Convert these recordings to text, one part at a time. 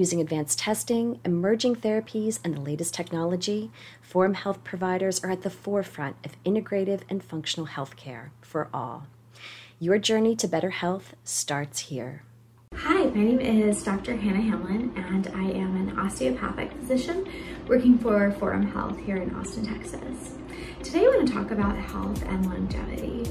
Using advanced testing, emerging therapies, and the latest technology, Forum Health providers are at the forefront of integrative and functional healthcare for all. Your journey to better health starts here. Hi, my name is Dr. Hannah Hamlin, and I am an osteopathic physician working for Forum Health here in Austin, Texas. Today, I want to talk about health and longevity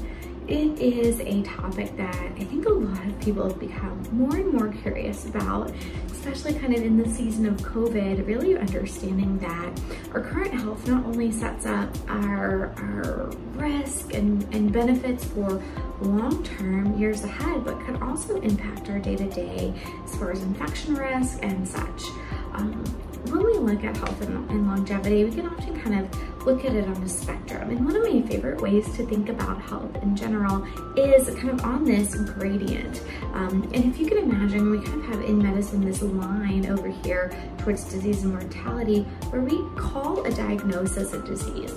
it is a topic that I think a lot of people have become more and more curious about, especially kind of in the season of COVID, really understanding that our current health not only sets up our, our risk and, and benefits for long-term years ahead, but could also impact our day-to-day -day as far as infection risk and such. Um, when we look at health and, and longevity, we can often kind of look at it on a spectrum. And one of my favorite ways to think about health in general is kind of on this gradient. Um, and if you can imagine, we kind of have in medicine this line over here towards disease and mortality where we call a diagnosis a disease.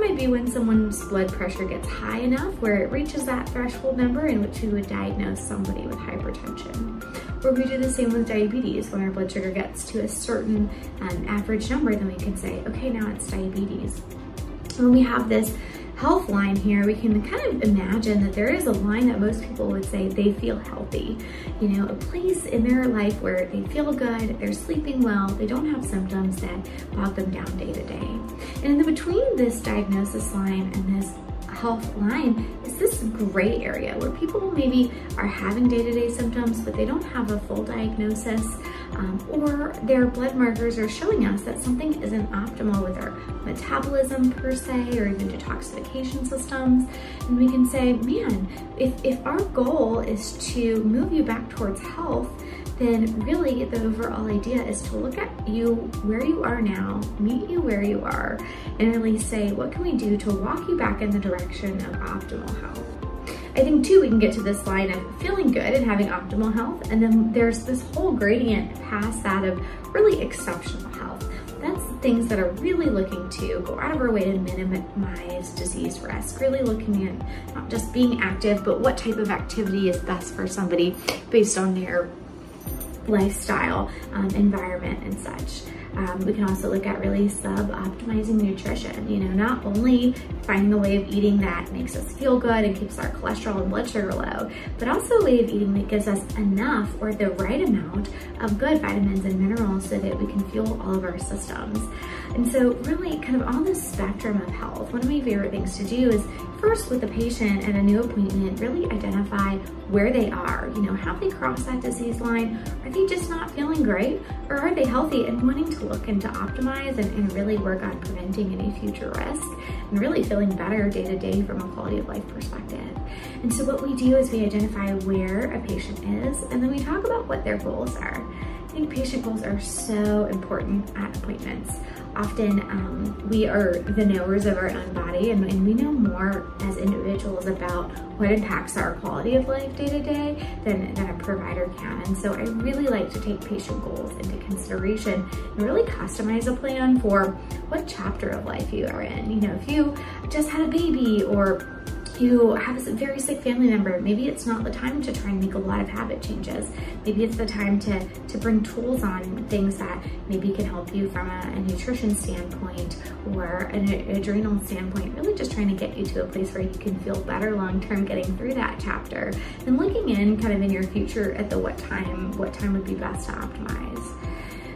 Might be when someone's blood pressure gets high enough where it reaches that threshold number in which we would diagnose somebody with hypertension. Or we do the same with diabetes. When our blood sugar gets to a certain um, average number, then we can say, okay, now it's diabetes. When we have this health line here, we can kind of imagine that there is a line that most people would say they feel healthy. You know, a place in their life where they feel good, they're sleeping well, they don't have symptoms that bog them down day to day. And in the between this diagnosis line and this health line is this gray area where people maybe are having day-to-day -day symptoms, but they don't have a full diagnosis, um, or their blood markers are showing us that something isn't optimal with their metabolism per se, or even detoxification systems. And we can say, man, if, if our goal is to move you back towards health, then really the overall idea is to look at you where you are now, meet you where you are, and really say, what can we do to walk you back in the direction of optimal health? I think too, we can get to this line of feeling good and having optimal health. And then there's this whole gradient past that of really exceptional health. That's things that are really looking to go out of our way to minimize disease risk, really looking at not just being active, but what type of activity is best for somebody based on their lifestyle, um, environment, and such. Um, we can also look at really sub-optimizing nutrition. You know, not only finding a way of eating that makes us feel good and keeps our cholesterol and blood sugar low, but also a way of eating that gives us enough or the right amount of good vitamins and minerals so that we can fuel all of our systems. And so really kind of on the spectrum of health, one of my favorite things to do is first with the patient at a new appointment, really identify where they are. You know, have they crossed that disease line? Are they just not feeling great? Or are they healthy and wanting to look and to optimize and, and really work on preventing any future risk and really feeling better day to day from a quality of life perspective? And so what we do is we identify where a patient is and then we talk about what their goals are. I think patient goals are so important at appointments. Often um, we are the knowers of our own body and, and, we know more individuals about what impacts our quality of life day to day than, than a provider can. And so I really like to take patient goals into consideration and really customize a plan for what chapter of life you are in. You know, if you just had a baby or you have a very sick family member, maybe it's not the time to try and make a lot of habit changes. Maybe it's the time to, to bring tools on things that maybe can help you from a, a nutrition standpoint or an adrenal standpoint, really just trying to get you to a place where you can feel better long-term getting through that chapter and looking in kind of in your future at the what time, what time would be best to optimize.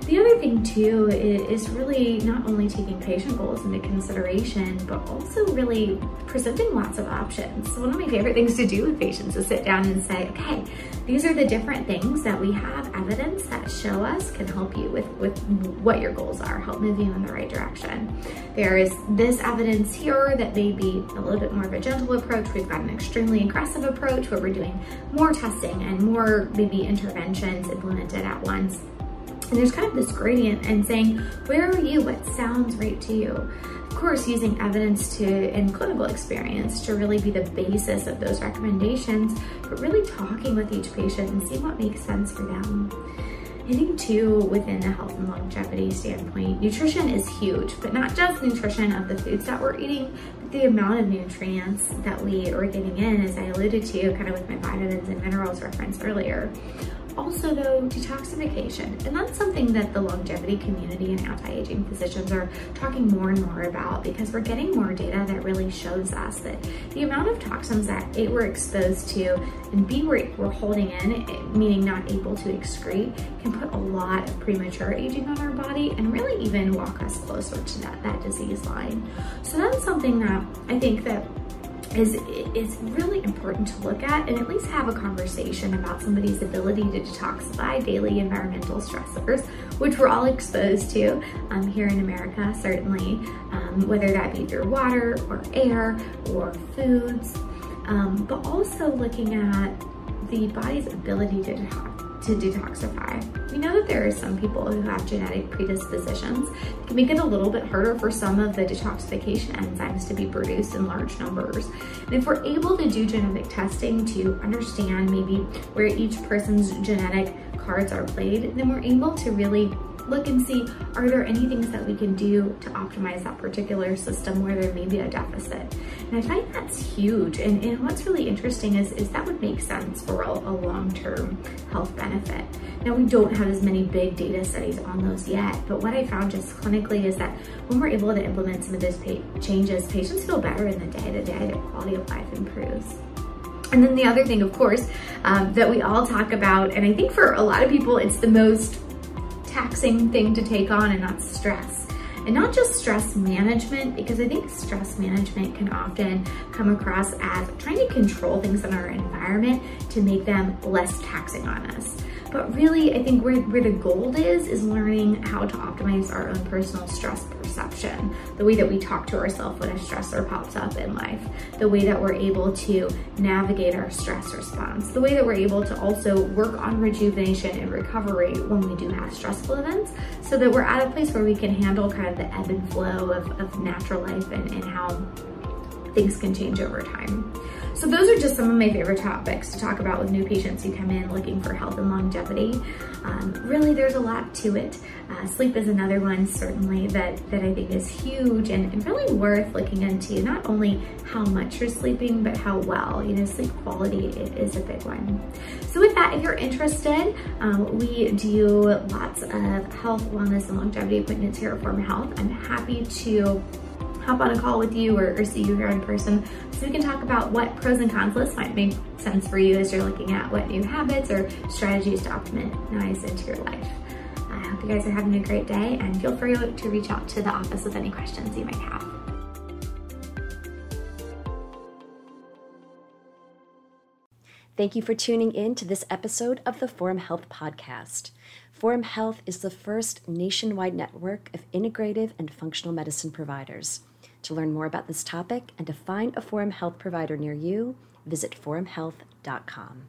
The other thing too is really not only taking patient goals into consideration, but also really presenting lots of options. One of my favorite things to do with patients is sit down and say, okay, these are the different things that we have evidence that show us can help you with, with what your goals are, help move you in the right direction. There is this evidence here that may be a little bit more of a gentle approach. We've got an extremely aggressive approach where we're doing more testing and more maybe interventions implemented at once And there's kind of this gradient and saying, where are you? What sounds right to you? Of course, using evidence to and clinical experience to really be the basis of those recommendations, but really talking with each patient and seeing what makes sense for them. I think too, within the health and longevity standpoint, nutrition is huge, but not just nutrition of the foods that we're eating, but the amount of nutrients that we are getting in, as I alluded to kind of with my vitamins and minerals reference earlier. Also though, detoxification, and that's something that the longevity community and anti-aging physicians are talking more and more about because we're getting more data that really shows us that the amount of toxins that we're exposed to and B, we're, we're holding in, meaning not able to excrete, can put a lot of premature aging on our body and really even walk us closer to that, that disease line. So that's something that I think that is, is really important to look at and at least have a conversation about somebody's ability to detoxify daily environmental stressors, which we're all exposed to um, here in America, certainly, um, whether that be through water or air or foods, um, but also looking at the body's ability to detox to detoxify. We know that there are some people who have genetic predispositions. It can make it a little bit harder for some of the detoxification enzymes to be produced in large numbers. And if we're able to do genetic testing to understand maybe where each person's genetic cards are played, then we're able to really look and see, are there any things that we can do to optimize that particular system where there may be a deficit? And I find that's huge. And, and what's really interesting is, is that would make sense for a, a long-term health benefit. Now we don't have as many big data studies on those yet, but what I found just clinically is that when we're able to implement some of those changes, patients feel better in the day-to-day, -day. their quality of life improves. And then the other thing, of course, um, that we all talk about, and I think for a lot of people, it's the most taxing thing to take on and that's stress. And not just stress management, because I think stress management can often come across as trying to control things in our environment to make them less taxing on us. But really, I think where, where the gold is, is learning how to optimize our own personal stress perception, the way that we talk to ourselves when a stressor pops up in life, the way that we're able to navigate our stress response, the way that we're able to also work on rejuvenation and recovery when we do have stressful events, so that we're at a place where we can handle kind of the ebb and flow of, of natural life and, and how things can change over time. So those are just some of my favorite topics to talk about with new patients who come in looking for health and longevity. Um, really, there's a lot to it. Uh, sleep is another one, certainly, that, that I think is huge and, and, really worth looking into. Not only how much you're sleeping, but how well. You know, sleep quality is a big one. So with that, if you're interested, um, we do lots of health, wellness, and longevity appointments here at Forum Health. I'm happy to hop on a call with you or, or see you here in person so we can talk about what pros and cons lists might make sense for you as you're looking at what new habits or strategies to optimize into your life. I hope you guys are having a great day and feel free to reach out to the office with any questions you might have. Thank you for tuning in to this episode of the Forum Health Podcast. Forum Health is the first nationwide network of integrative and functional medicine providers. To learn more about this topic and to find a Forum Health provider near you, visit forumhealth.com.